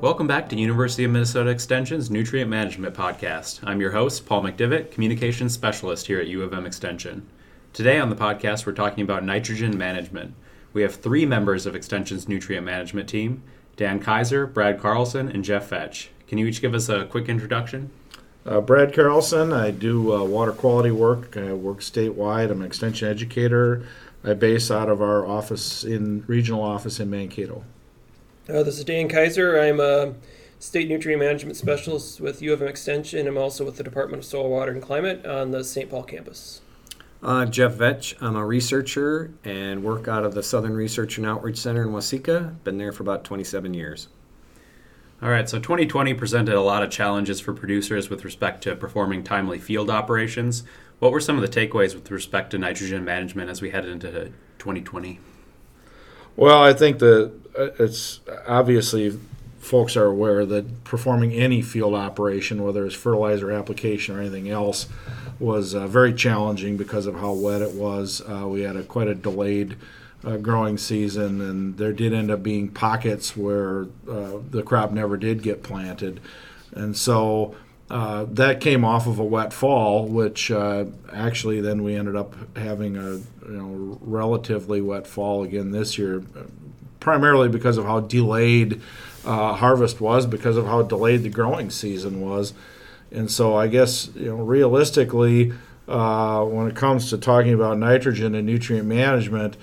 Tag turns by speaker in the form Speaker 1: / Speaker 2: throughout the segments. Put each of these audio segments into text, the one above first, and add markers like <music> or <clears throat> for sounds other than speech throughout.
Speaker 1: Welcome back to University of Minnesota Extension's Nutrient Management Podcast. I'm your host, Paul McDivitt, Communications Specialist here at U of M Extension. Today on the podcast, we're talking about nitrogen management. We have three members of Extension's nutrient management team Dan Kaiser, Brad Carlson, and Jeff Vetsch. Can you each give us a quick introduction?
Speaker 2: Uh, Brad Carlson. I do uh, water quality work. I work statewide. I'm an extension educator. I base out of our office in regional office in Mankato.
Speaker 3: Uh, this is Dan Kaiser. I'm a state nutrient management specialist with U of M Extension. I'm also with the Department of Soil, Water, and Climate on the St. Paul campus.
Speaker 4: Uh, Jeff Vetsch. I'm a researcher and work out of the Southern Research and Outreach Center in Waseca. Been there for about 27 years.
Speaker 1: All right, so 2020 presented a lot of challenges for producers with respect to performing timely field operations. What were some of the takeaways with respect to nitrogen management as we head into 2020?
Speaker 2: Well, I think that uh, it's obviously folks are aware that performing any field operation, whether it's fertilizer application or anything else, was uh, very challenging because of how wet it was. Uh, we had a quite a delayed uh, growing season, and there did end up being pockets where uh, the crop never did get planted, and so. Uh, that came off of a wet fall, which uh, actually then we ended up having a you know relatively wet fall again this year, primarily because of how delayed uh, harvest was, because of how delayed the growing season was, and so I guess you know realistically, uh, when it comes to talking about nitrogen and nutrient management,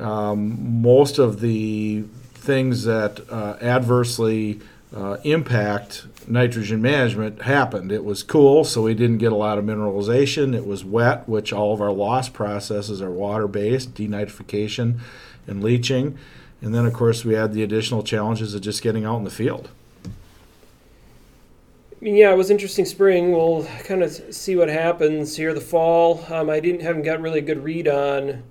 Speaker 2: um, most of the things that uh, adversely uh, impact nitrogen management happened. It was cool, so we didn't get a lot of mineralization. It was wet, which all of our loss processes are water based, denitrification and leaching. And then, of course, we had the additional challenges of just getting out in the field.
Speaker 3: Yeah, it was interesting spring. We'll kind of see what happens here. The fall, um, I didn't haven't got really a good read on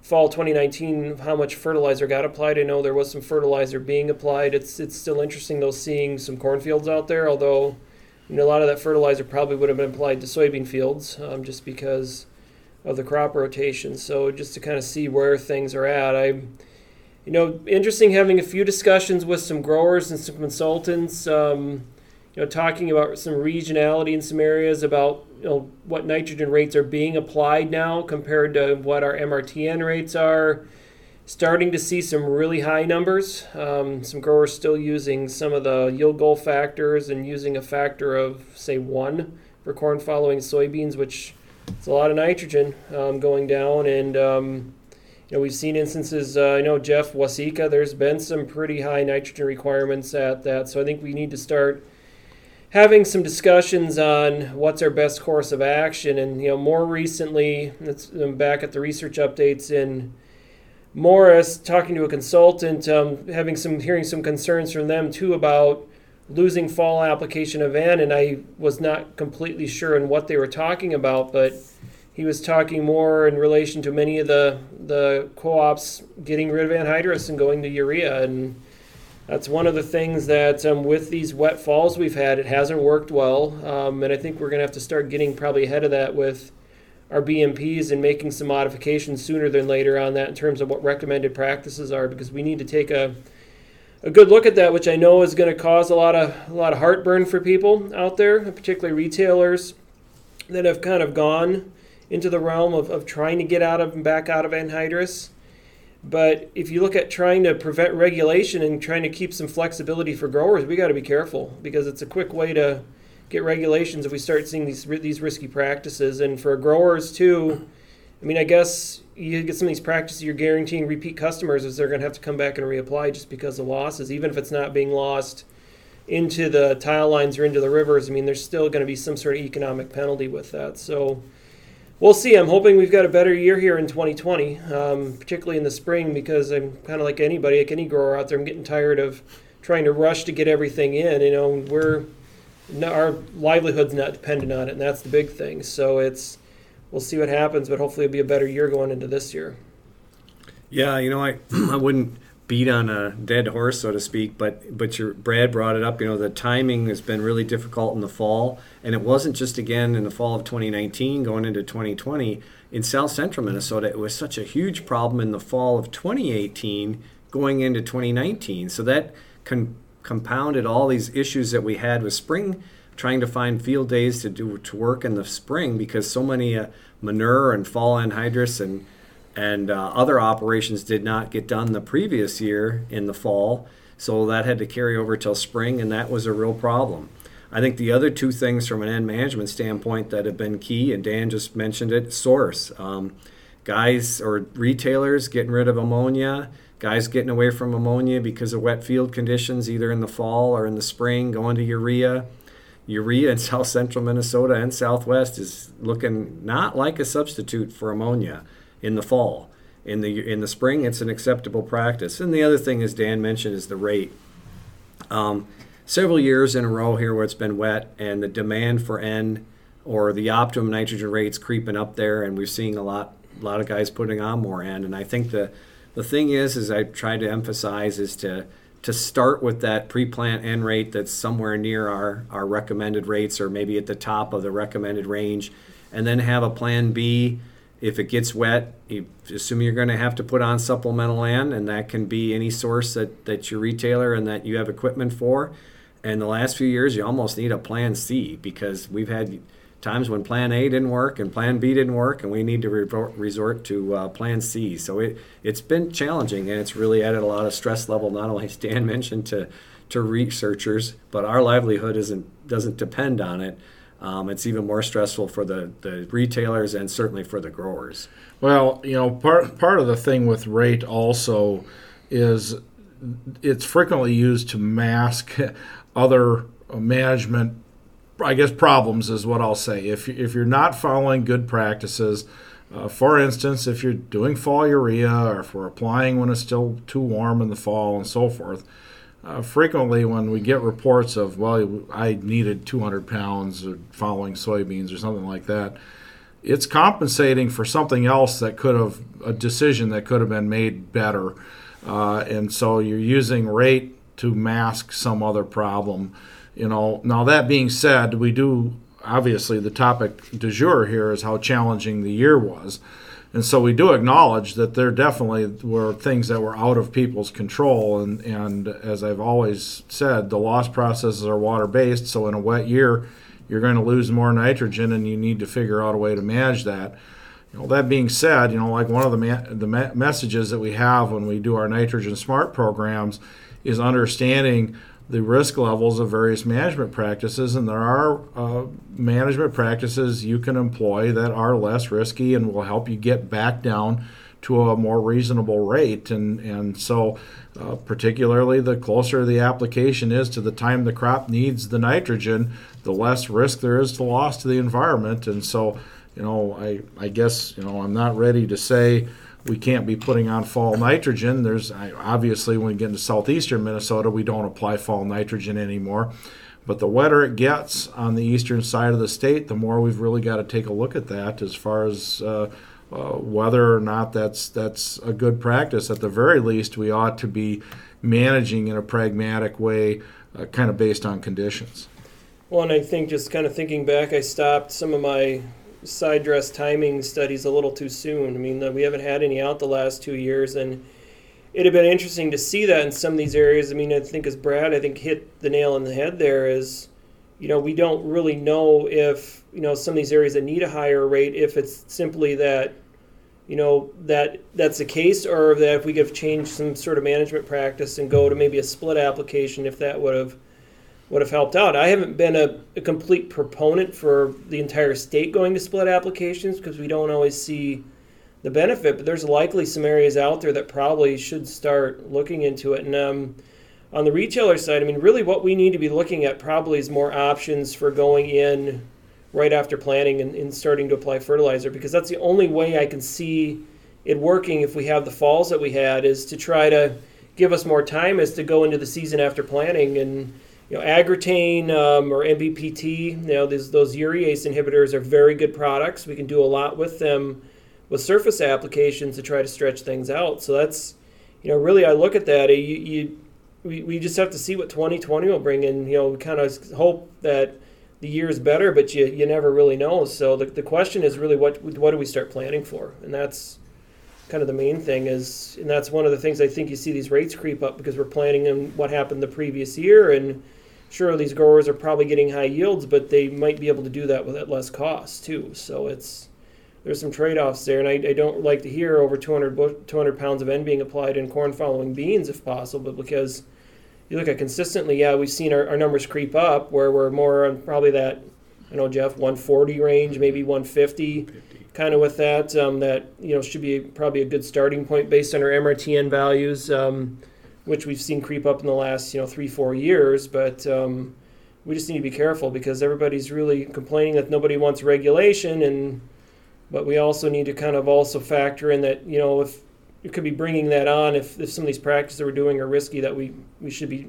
Speaker 3: fall 2019 how much fertilizer got applied. I know there was some fertilizer being applied. It's it's still interesting though seeing some cornfields out there, although you know, a lot of that fertilizer probably would have been applied to soybean fields um, just because of the crop rotation. So just to kind of see where things are at, I you know interesting having a few discussions with some growers and some consultants. Um, you know, talking about some regionality in some areas about you know what nitrogen rates are being applied now compared to what our MRTN rates are. Starting to see some really high numbers. Um, some growers still using some of the yield goal factors and using a factor of say one for corn following soybeans, which is a lot of nitrogen um, going down. And um, you know we've seen instances. Uh, I know Jeff Waseca, There's been some pretty high nitrogen requirements at that. So I think we need to start having some discussions on what's our best course of action. And you know, more recently, it's I'm back at the research updates in Morris, talking to a consultant, um, having some hearing some concerns from them too about losing fall application of N. And I was not completely sure in what they were talking about, but he was talking more in relation to many of the the co-ops getting rid of anhydrous and going to urea and that's one of the things that um, with these wet falls we've had, it hasn't worked well. Um, and I think we're going to have to start getting probably ahead of that with our BMPs and making some modifications sooner than later on that in terms of what recommended practices are because we need to take a a good look at that, which I know is going to cause a lot of a lot of heartburn for people out there, particularly retailers that have kind of gone into the realm of, of trying to get out of and back out of anhydrous. But if you look at trying to prevent regulation and trying to keep some flexibility for growers, we got to be careful because it's a quick way to get regulations if we start seeing these these risky practices. And for growers too, I mean, I guess you get some of these practices you're guaranteeing repeat customers is they're going to have to come back and reapply just because of losses, even if it's not being lost into the tile lines or into the rivers. I mean, there's still going to be some sort of economic penalty with that. So we'll see. I'm hoping we've got a better year here in 2020, um, particularly in the spring, because I'm kind of like anybody, like any grower out there. I'm getting tired of trying to rush to get everything in. You know, we're our livelihood's not dependent on it, and that's the big thing. So it's we'll see what happens, but hopefully it'll be a better year going into this year.
Speaker 4: Yeah, you know, I <clears throat> I wouldn't beat on a dead horse, so to speak. But but your Brad brought it up. You know, the timing has been really difficult in the fall, and it wasn't just again in the fall of 2019 going into 2020 in South Central Minnesota. It was such a huge problem in the fall of 2018 going into 2019. So that con- compounded all these issues that we had with spring trying to find field days to do to work in the spring because so many uh, manure and fall anhydrous and and uh, other operations did not get done the previous year in the fall so that had to carry over till spring and that was a real problem. I think the other two things from an N management standpoint that have been key and dan just mentioned it source. Um, guys or retailers getting rid of ammonia guys getting away from ammonia because of wet field conditions either in the fall or in the spring going to urea. Urea in <laughs> south central Minnesota and southwest is looking not like a substitute for ammonia in the fall. In the in the spring, it's an acceptable practice. And the other thing, as Dan mentioned, is the rate. Um, several years in a row here where it's been wet and the demand for N or the optimum nitrogen rates creeping up there, and we're seeing a lot a lot of guys putting on more N. And I think the the thing is, is I try to emphasize is to to start with that pre-plant N rate that's somewhere near our, our recommended rates or maybe at the top of the recommended range, and then have a plan B if it gets wet. You assume you're going to have to put on supplemental land, and that can be any source that, that your retailer and that you have equipment for. And the last few years, you almost need a plan C because we've had times when plan A didn't work and plan B didn't work, and we need to resort to uh, plan C. So it, it's been challenging, and it's really added a lot of stress level, not only as Dan <laughs> mentioned, to, to researchers, but our livelihood isn't, doesn't depend on it. Um, it's even more stressful for the, the retailers and certainly for the growers.
Speaker 2: Well, you know, part, part of the thing with rate also is it's frequently used to mask other management I guess problems is what I'll say. If if you're not following good practices, uh, for instance, if you're doing fall urea or if we're applying when it's still too warm in the fall and so forth, uh, frequently when we get reports of well, I needed 200 pounds or following soybeans or something like that, it's compensating for something else that could have a decision that could have been made better, uh, and so you're using rate to mask some other problem. You know, now that being said, we do obviously the topic du jour here is how challenging the year was. And so we do acknowledge that there definitely were things that were out of people's control. And, and as I've always said, the loss processes are water based. So in a wet year, you're going to lose more nitrogen and you need to figure out a way to manage that. You know, that being said, you know, like one of the, ma- the ma- messages that we have when we do our nitrogen smart programs is understanding the risk levels of various management practices, and there are uh, management practices you can employ that are less risky and will help you get back down to a more reasonable rate. And and so, uh, particularly the closer the application is to the time the crop needs the nitrogen, the less risk there is to loss to the environment. And so, you know, I I guess you know I'm not ready to say we can't be putting on fall nitrogen. There's obviously when we get into southeastern Minnesota, we don't apply fall nitrogen anymore. But the wetter it gets on the eastern side of the state, the more we've really got to take a look at that as far as uh, uh, whether or not that's that's a good practice. At the very least, we ought to be managing in a pragmatic way, uh, kind of based on conditions.
Speaker 3: Well, and I think just kind of thinking back, I stopped some of my side dress timing studies a little too soon. I mean, we haven't had any out the last two years, and it'd have been interesting to see that in some of these areas. I mean, I think as Brad, I think hit the nail on the head there is, you know, we don't really know if you know some of these areas that need a higher rate if it's simply that you know that that's the case or that if we could have changed some sort of management practice and go to maybe a split application if that would have would have helped out. I haven't been a, a, complete proponent for the entire state going to split applications because we don't always see the benefit, but there's likely some areas out there that probably should start looking into it. And um, on the retailer side, I mean, really what we need to be looking at probably is more options for going in right after planting and, and starting to apply fertilizer because that's the only way I can see it working if we have the falls that we had is to try to give us more time is to go into the season after planting and you know, Agrotain um, or NBPT, you know, these, those urease inhibitors are very good products. We can do a lot with them with surface applications to try to stretch things out. So that's, you know, really I look at that. You, you we, we just have to see what 2020 will bring in. You know, we kind of hope that the year is better, but you, you never really know. So the, the question is really what what do we start planning for? And that's kind of the main thing is, and that's one of the things I think you see these rates creep up because we're planning on what happened the previous year, and sure these growers are probably getting high yields, but they might be able to do that with at less cost too. So it's there's some trade-offs there, and I, I don't like to hear over 200 200 pounds of N being applied in corn following beans if possible, but because you look at consistently, yeah, we've seen our, our numbers creep up where we're more on probably that, I know Jeff, 140 range, maybe 150 kind of with that. Um, that you know should be probably a good starting point based on our MRTN values, um, which we've seen creep up in the last you know three four years. But um, we just need to be careful because everybody's really complaining that nobody wants regulation, and but we also need to kind of also factor in that you know if you could be bringing that on if, if some of these practices that we're doing are risky that we we should be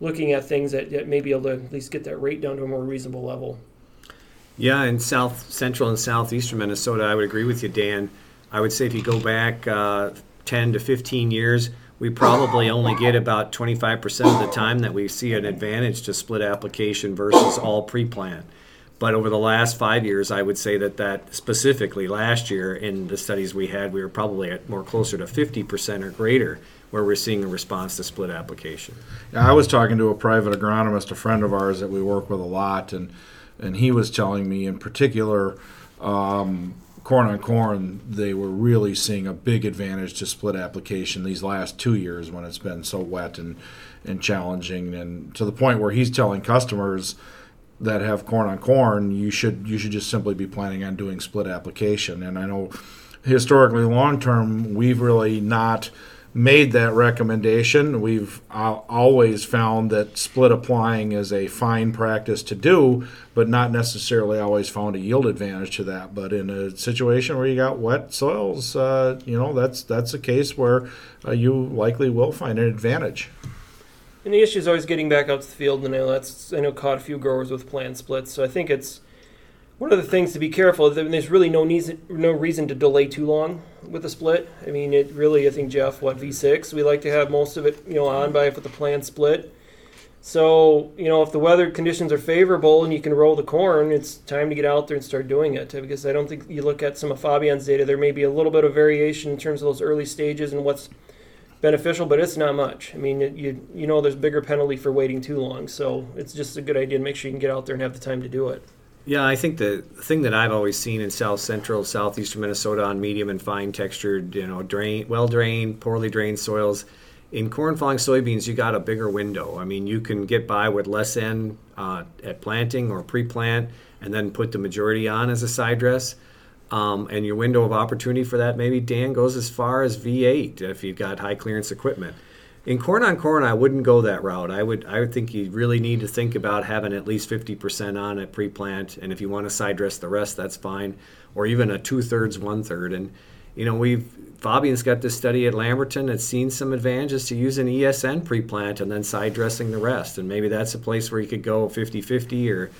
Speaker 3: looking at things that, that may be able to at least get that rate down to a more reasonable level.
Speaker 4: Yeah, in south central and southeastern Minnesota, I would agree with you, Dan. I would say if you go back uh, 10 to 15 years, we probably only get about 25% of the time that we see an advantage to split application versus all pre-plant. But over the last five years, I would say that that specifically last year in the studies we had, we were probably at more closer to 50% or greater where we're seeing a response to split application.
Speaker 2: Yeah, I was talking to a private agronomist, a friend of ours that we work with a lot, and and he was telling me in particular, um, corn on corn, they were really seeing a big advantage to split application these last two years when it's been so wet and and challenging, and to the point where he's telling customers that have corn on corn, you should you should just simply be planning on doing split application. And I know historically, long term, we've really not made that recommendation. We've always found that split applying is a fine practice to do, but not necessarily always found a yield advantage to that. But in a situation where you got wet soils, uh, you know that's that's a case where uh, you likely will find an advantage.
Speaker 3: And the issue is always getting back out to the field, and I know that's I know caught a few growers with plant splits. So I think it's one of the things to be careful. is that There's really no need, no reason to delay too long with a split. I mean, it really I think Jeff what V6 we like to have most of it you know on by with the plant split. So you know if the weather conditions are favorable and you can roll the corn, it's time to get out there and start doing it. Because I don't think you look at some of Fabian's data, there may be a little bit of variation in terms of those early stages and what's beneficial, but it's not much. I mean, it, you you know, there's bigger penalty for waiting too long, so it's just a good idea to make sure you can get out there and have the time to do it.
Speaker 4: Yeah, I think the thing that I've always seen in south central, southeastern Minnesota on medium and fine textured, you know, drain, well drained, poorly drained soils. In corn falling soybeans, you got a bigger window. I mean, you can get by with less N uh, at planting or pre-plant, and then put the majority on as a side dress. Um, and your window of opportunity for that maybe Dan goes as far as V8 if you've got high clearance equipment. In corn on corn, I wouldn't go that route. I would I would think you really need to think about having at least 50% on at pre-plant, and if you want to side dress the rest, that's fine, or even a two thirds, one third. And you know we've Fabian's got this study at Lamberton that's seen some advantages to using ESN pre-plant and then side dressing the rest, and maybe that's a place where you could go 50-50 or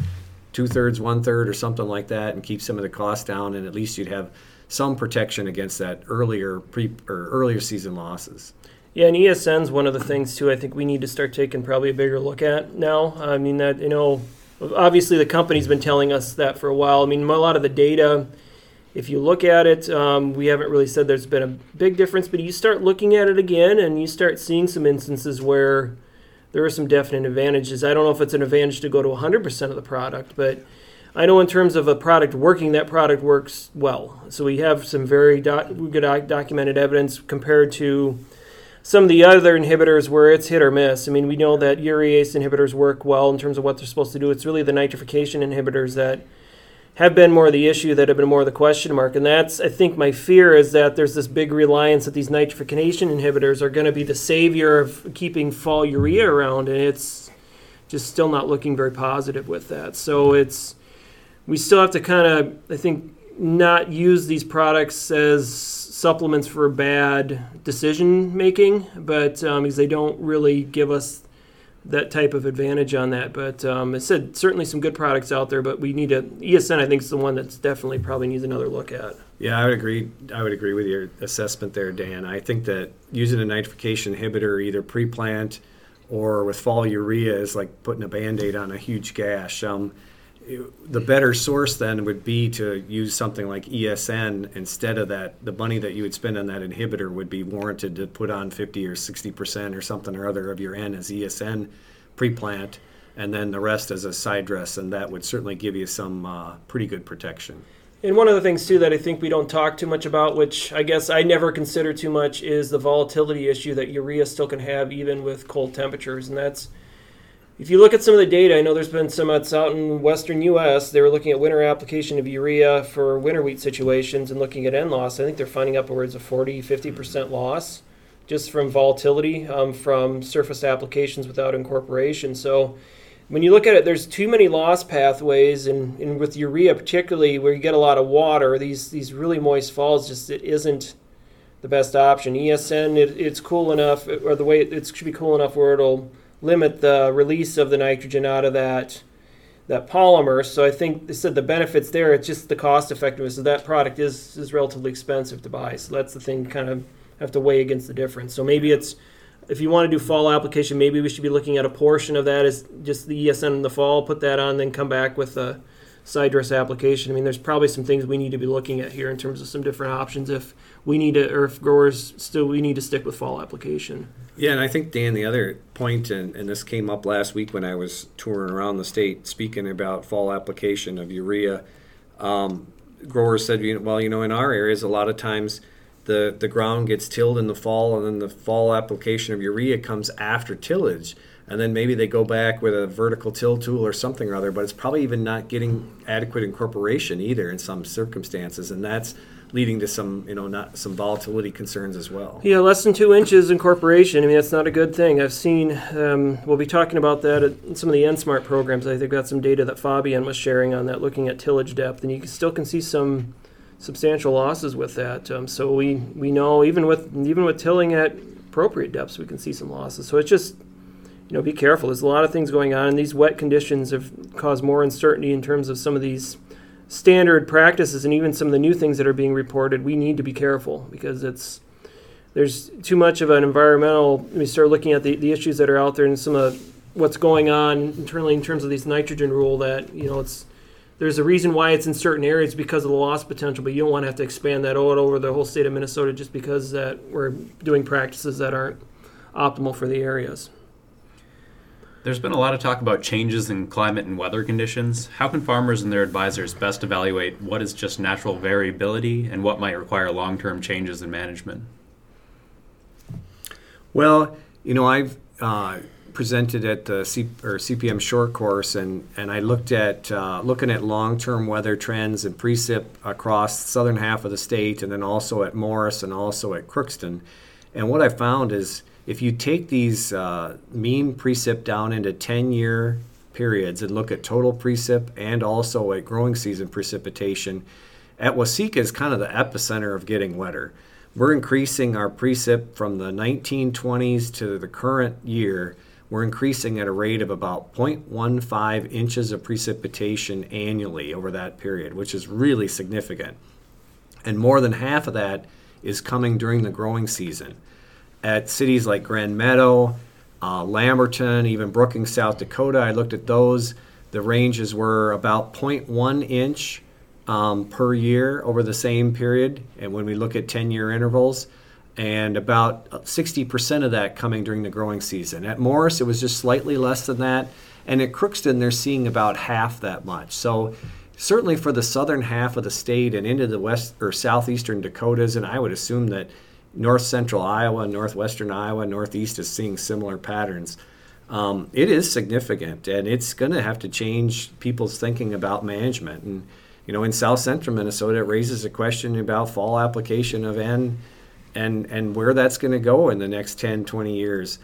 Speaker 4: two thirds, one third, or something like that, and keep some of the costs down, and at least you'd have some protection against that earlier pre or earlier season losses.
Speaker 3: Yeah, and ESN's one of the things too. I think we need to start taking probably a bigger look at now. I mean that you know, obviously the company's been telling us that for a while. I mean a lot of the data, if you look at it, um, we haven't really said there's been a big difference, but you start looking at it again and you start seeing some instances where there are some definite advantages. I don't know if it's an advantage to go to 100% of the product, but I know in terms of a product working, that product works well. So we have some very good documented evidence compared to some of the other inhibitors where it's hit or miss. I mean, we know that urease inhibitors work well in terms of what they're supposed to do. It's really the nitrification inhibitors that have been more of the issue that have been more of the question mark. And that's, I think, my fear is that there's this big reliance that these nitrification inhibitors are going to be the savior of keeping fall urea around, and it's just still not looking very positive with that. So it's we still have to kind of, I think, not use these products as supplements for bad decision making, but um, because they don't really give us that type of advantage on that. But um, I said certainly some good products out there, but we need to ESN. I think is the one that's definitely probably needs another look at.
Speaker 4: Yeah, I would agree. I would agree with your assessment there, Dan. I think that using a nitrification inhibitor, either pre-plant or with fall urea, is like putting a band-aid on a huge gash. Um, the better source then would be to use something like ESN instead of that. The money that you would spend on that inhibitor would be warranted to put on 50 or 60 percent or something or other of your N as ESN pre-plant, and then the rest as a side dress, and that would certainly give you some uh, pretty good protection.
Speaker 3: And one of the things too that I think we don't talk too much about, which I guess I never consider too much, is the volatility issue that urea still can have even with cold temperatures, and that's if you look at some of the data, I know there's been some that's out in western U.S. They were looking at winter application of urea for winter wheat situations and looking at N loss. I think they're finding upwards of 40, 50% loss just from volatility um, from surface applications without incorporation. So when you look at it, there's too many loss pathways, and, and with urea particularly, where you get a lot of water, these these really moist falls just it isn't the best option. ESN, it, it's cool enough, or the way it, it should be cool enough where it'll limit the release of the nitrogen out of that that polymer. So I think they said the benefits there. It's just the cost effectiveness. So that product is is relatively expensive to buy. So that's the thing. Kind of have to weigh against the difference. So maybe it's if you want to do fall application, maybe we should be looking at a portion of that as just the ESN in the fall. Put that on, then come back with a side dress application. I mean, there's probably some things we need to be looking at here in terms of some different options if we need to, or if growers still we need to stick with fall application.
Speaker 4: Yeah, and I think Dan, the other point, and, and this came up last week when I was touring around the state speaking about fall application of urea. Um, growers said, well, you know, in our areas, a lot of times the the ground gets tilled in the fall, and then the fall application of urea comes after tillage, and then maybe they go back with a vertical till tool or something or other, but it's probably even not getting adequate incorporation either in some circumstances, and that's leading to some you know not some volatility concerns as well.
Speaker 3: Yeah, less than two inches incorporation. I mean, that's not a good thing. I've seen. Um, we'll be talking about that in some of the N-Smart programs. I think got some data that Fabian was sharing on that, looking at tillage depth, and you still can see some substantial losses with that. Um, so we we know even with even with tilling at appropriate depths, we can see some losses. So it's just you know be careful. There's a lot of things going on, and these wet conditions have caused more uncertainty in terms of some of these standard practices and even some of the new things that are being reported, we need to be careful because it's there's too much of an environmental. We start looking at the, the issues that are out there and some of what's going on internally in terms of these nitrogen rule that you know it's there's a reason why it's in certain areas because of the loss potential, but you don't want to have to expand that all over the whole state of Minnesota just because that we're doing practices that aren't optimal for the areas.
Speaker 1: There's been a lot of talk about changes in climate and weather conditions. How can farmers and their advisors best evaluate what is just natural variability and what might require long term changes in management?
Speaker 4: Well, you know, I've uh, presented at the C- or CPM short course, and, and I looked at uh, looking at long term weather trends and precip across the southern half of the state, and then also at Morris and also at Crookston. And what I found is if you take these uh, mean precip down into 10 year periods and look at total precip and also at growing season precipitation, at Waseca is kind of the epicenter of getting wetter. We're increasing our precip from the 1920s to the current year. We're increasing at a rate of about 0.15 inches of precipitation annually over that period, which is really significant. And more than half of that is coming during the growing season at cities like Grand Meadow, uh, Lamberton, even Brookings, South Dakota. I looked at those. The ranges were about 0.1 inch um, per year over the same period. And when we look at 10 year intervals, and about 60% of that coming during the growing season. At Morris, it was just slightly less than that. And at Crookston, they're seeing about half that much. So, certainly for the southern half of the state and into the west or southeastern Dakotas, and I would assume that north central Iowa, northwestern Iowa, northeast is seeing similar patterns. Um, it is significant, and it's going to have to change people's thinking about management. And you know, in south central Minnesota, it raises a question about fall application of N, and and where that's going to go in the next 10, 20 years.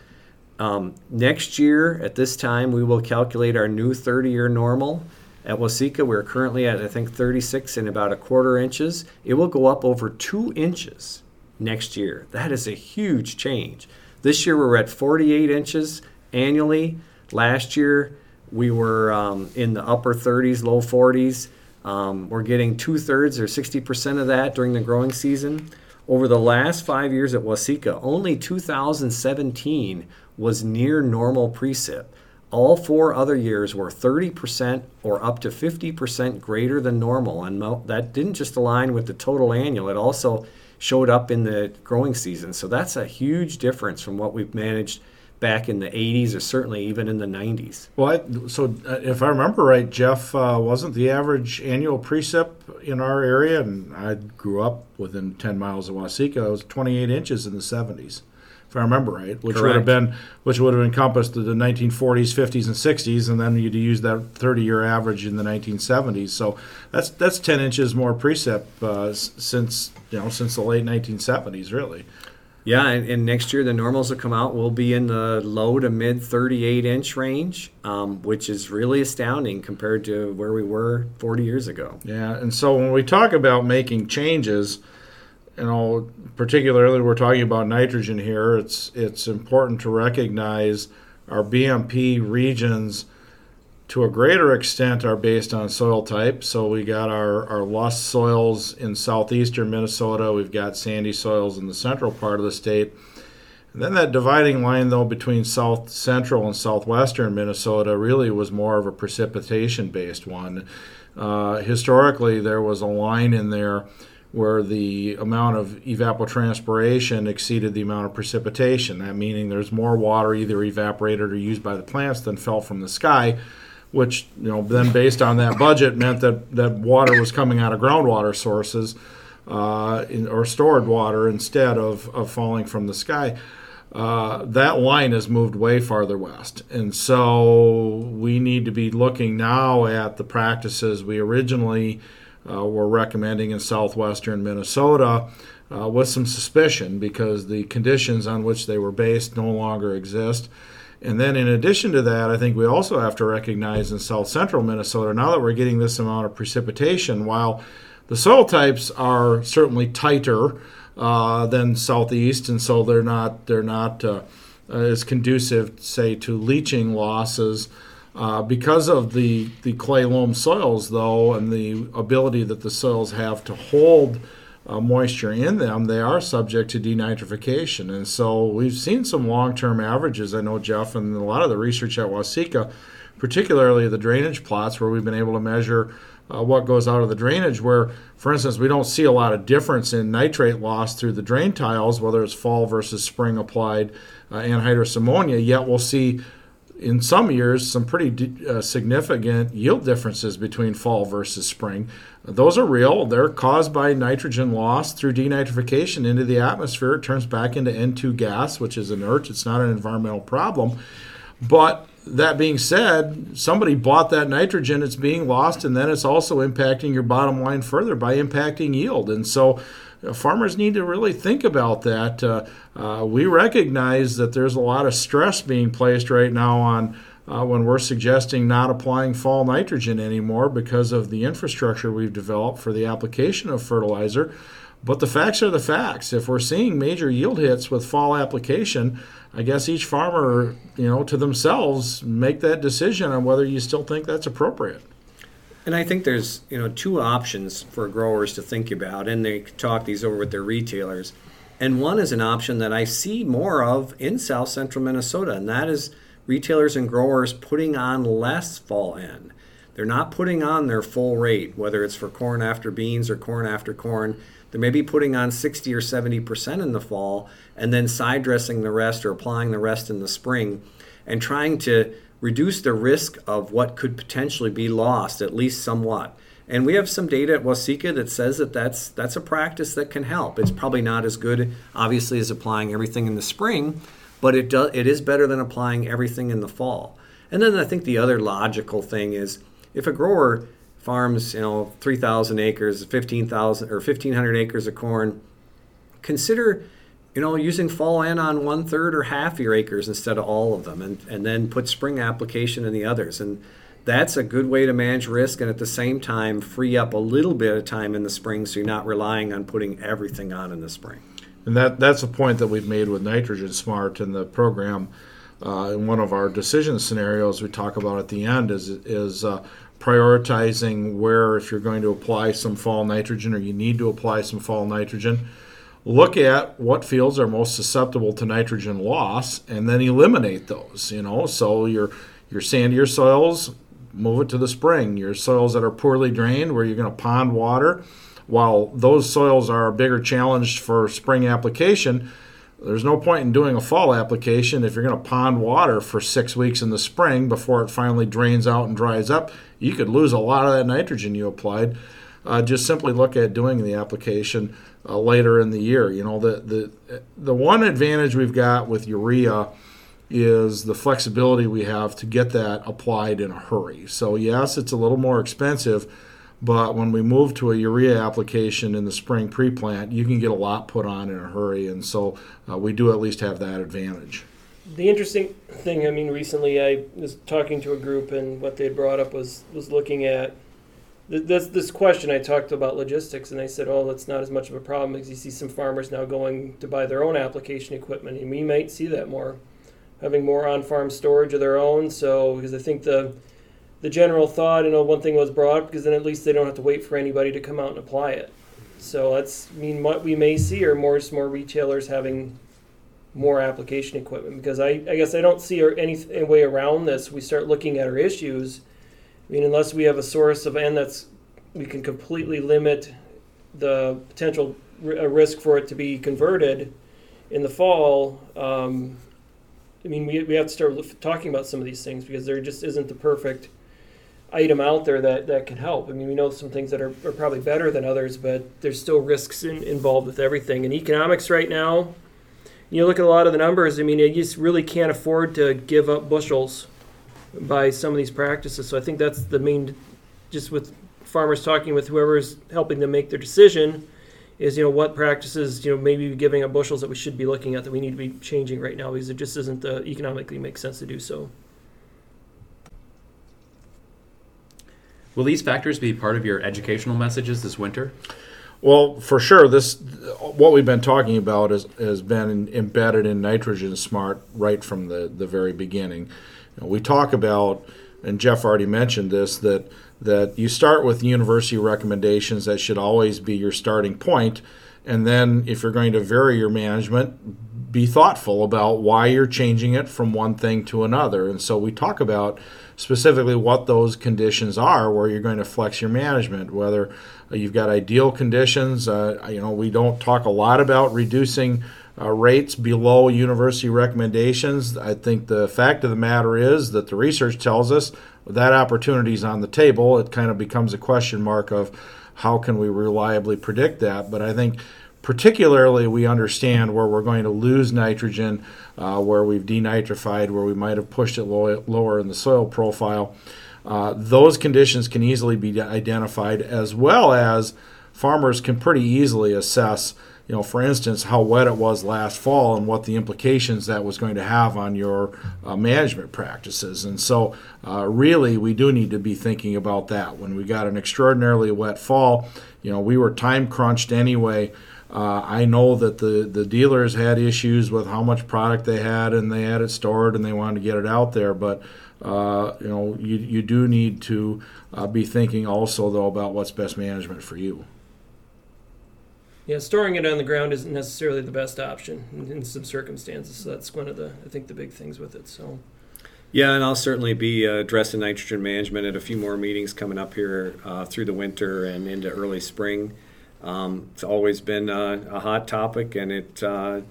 Speaker 4: Um, next year, at this time, we will calculate our new 30-year normal. At Waseca, we're currently at I think 36 and about a quarter inches. It will go up over two inches next year. That is a huge change. This year we're at 48 inches annually. Last year we were um, in the upper 30s, low 40s. Um, we're getting two thirds or 60% of that during the growing season. Over the last five years at Waseca, only 2017 was near normal precip. All four other years were 30% or up to 50% greater than normal. And that didn't just align with the total annual, it also showed up in the growing season. So that's a huge difference from what we've managed back in the 80s or certainly even in the 90s.
Speaker 2: Well, I, so uh, if I remember right, Jeff, uh, wasn't the average annual precip in our area, and I grew up within 10 miles of Waseca, it was 28 inches in the 70s if I remember right, which Correct. would have been which would have encompassed the 1940s, 50s, and 60s, and then you'd use that 30-year average in the 1970s. So that's that's 10 inches more precip uh, since you know since the late 1970s, really.
Speaker 4: Yeah, and, and, next year the normals will come out. We'll be in the low to mid 38 inch range, um, which is really astounding compared to where we were 40 years ago.
Speaker 2: Yeah, and so when we talk about making changes, you know, particularly we're talking about nitrogen here. It's it's important to recognize our BMP regions to a greater extent are based on soil type. So we got our, our loess soils in southeastern Minnesota. We've got sandy soils in the central part of the state. And then that dividing line, though, between south central and southwestern Minnesota really was more of a precipitation based one. Uh, historically, there was a line in there where the amount of evapotranspiration exceeded the amount of precipitation. That meaning there's more water either evaporated or used by the plants than fell from the sky which you know then based on that budget meant that that water was coming out of groundwater sources uh, in, or stored water instead of, of falling from the sky. Uh, that line has moved way farther west. And so we need to be looking now at the practices we originally uh, were recommending in southwestern Minnesota uh, with some suspicion because the conditions on which they were based no longer exist. And then, in addition to that, I think we also have to recognize in south central Minnesota, now that we're getting this amount of precipitation, while the soil types are certainly tighter uh, than southeast, and so they're not they're not uh, as conducive, say, to leaching losses. Uh, because of the, the clay loam soils, though, and the ability that the soils have to hold uh, moisture in them, they are subject to denitrification. And so we've seen some long term averages. I know, Jeff, and a lot of the research at Waseca, particularly the drainage plots, where we've been able to measure uh, what goes out of the drainage, where, for instance, we don't see a lot of difference in nitrate loss through the drain tiles, whether it's fall versus spring applied uh, anhydrous ammonia, yet we'll see in some years some pretty uh, significant yield differences between fall versus spring. Those are real. They're caused by nitrogen loss through denitrification into the atmosphere. It turns back into N2 gas, which is inert. It's not an environmental problem. But that being said, somebody bought that nitrogen, it's being lost, and then it's also impacting your bottom line further by impacting yield. And so farmers need to really think about that. Uh, uh, we recognize that there's a lot of stress being placed right now on uh, when we're suggesting not applying fall nitrogen anymore because of the infrastructure we've developed for the application of fertilizer. But the facts are the facts. If we're seeing major yield hits with fall application, I guess each farmer, you know, to themselves make that decision on whether you still think that's appropriate.
Speaker 4: And I think there's, you know, two options for growers to think about, and they talk these over with their retailers. And one is an option that I see more of in South Central Minnesota, and that is retailers and growers putting on less fall N. They're not putting on their full rate, whether it's for corn after beans or corn after corn. They may be putting on 60 or 70% in the fall and then side dressing the rest or applying the rest in the spring and trying to reduce the risk of what could potentially be lost, at least somewhat. And we have some data at Waseca that says that that's, that's a practice that can help. It's probably not as good, obviously, as applying everything in the spring, but it does it is better than applying everything in the fall. And then I think the other logical thing is if a grower farms, you know, 3,000 acres, 15,000 or 1,500 acres of corn, consider, you know, using fall N on one third or half your acres instead of all of them, and, and then put spring application in the others. And that's a good way to manage risk and at the same time free up a little bit of time in the spring so you're not relying on putting everything on in the spring.
Speaker 2: And that that's a point that we've made with Nitrogen Smart in the program. Uh, in one of our decision scenarios, we talk about at the end is is uh, prioritizing where if you're going to apply some fall nitrogen or you need to apply some fall nitrogen. Look at what fields are most susceptible to nitrogen loss, and then eliminate those. You know, so you're Your sandier soils, move it to the spring. Your soils that are poorly drained, where you're going to pond water, while those soils are a bigger challenge for spring application, there's no point in doing a fall application if you're going to pond water for six weeks in the spring before it finally drains out and dries up. You could lose a lot of that nitrogen you applied. Uh, just simply look at doing the application uh, later in the year. You know, the, the, the one advantage we've got with urea is the flexibility we have to get that applied in a hurry. So, yes, it's a little more expensive but when we move to a urea application in the spring pre-plant, you can get a lot put on in a hurry, and so uh, we do at least have that advantage.
Speaker 3: The interesting thing, I mean, recently I was talking to a group, and what they brought up was was looking at this this question. I talked about logistics, and they said, "Oh, that's not as much of a problem because you see some farmers now going to buy their own application equipment, and we might see that more, having more on-farm storage of their own." So, because I think the the general thought, you know, one thing was brought because then at least they don't have to wait for anybody to come out and apply it. So that's I mean what we may see are more more retailers having more application equipment because I, I guess I don't see any, any way around this. We start looking at our issues. I mean, unless we have a source of N that's we can completely limit the potential r- risk for it to be converted in the fall. Um, I mean, we, we have to start talking about some of these things because there just isn't the perfect item out there that, that can help. I mean, we know some things that are, are probably better than others, but there's still risks in, involved with everything. And economics right now, you look at a lot of the numbers, I mean, you just really can't afford to give up bushels by some of these practices. So I think that's the main, just with farmers talking with whoever's helping them make their decision, is, you know, what practices, you know, maybe giving up bushels that we should be looking at that we need to be changing right now because it just doesn't uh, economically make sense to do so.
Speaker 1: Will these factors be part of your educational messages this winter?
Speaker 2: Well, for sure, this what we've been talking about is, has been embedded in Nitrogen Smart right from the, the very beginning. We talk about, and Jeff already mentioned this, that that you start with university recommendations that should always be your starting point, and then if you're going to vary your management, be thoughtful about why you're changing it from one thing to another. And so we talk about specifically what those conditions are where you're going to flex your management, whether you've got ideal conditions. Uh, you know, we don't talk a lot about reducing uh, rates below university recommendations. I think the fact of the matter is that the research tells us that opportunity is on the table. It kind of becomes a question mark of how can we reliably predict that. But I think particularly we understand where we're going to lose nitrogen, uh, where we've denitrified, where we might have pushed it low, lower in the soil profile. Uh, those conditions can easily be identified, as well as farmers can pretty easily assess, you know, for instance, how wet it was last fall and what the implications that was going to have on your uh, management practices. And so, uh, really, we do need to be thinking about that. When we got an extraordinarily wet fall, you know, we were time crunched anyway. Uh, I know that the, the dealers had issues with how much product they had and they had it stored and they wanted to get it out there. But uh, you know, you, you do need to uh, be thinking also though about what's best management for you.
Speaker 3: Yeah, storing it on the ground isn't necessarily the best option in, in some circumstances. So that's one of the I think the big things with it. So.
Speaker 4: Yeah, and I'll certainly be uh, addressing nitrogen management at a few more meetings coming up here uh, through the winter and into early spring. Um, it's always been a, a, hot topic, and it uh,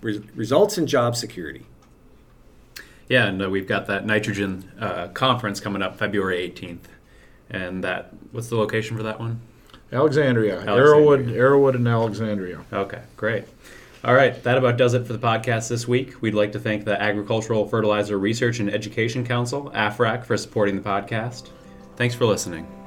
Speaker 4: re- results in job security.
Speaker 1: Yeah, and uh, we've got that nitrogen uh, conference coming up February 18th. And that, what's the location for that one?
Speaker 2: Alexandria, Alexandria. Arrowwood, Arrowwood, and Alexandria.
Speaker 1: Okay, great. All right, that about does it for the podcast this week. We'd like to thank the Agricultural Fertilizer Research and Education Council, AFREC, for supporting the podcast. Thanks for listening.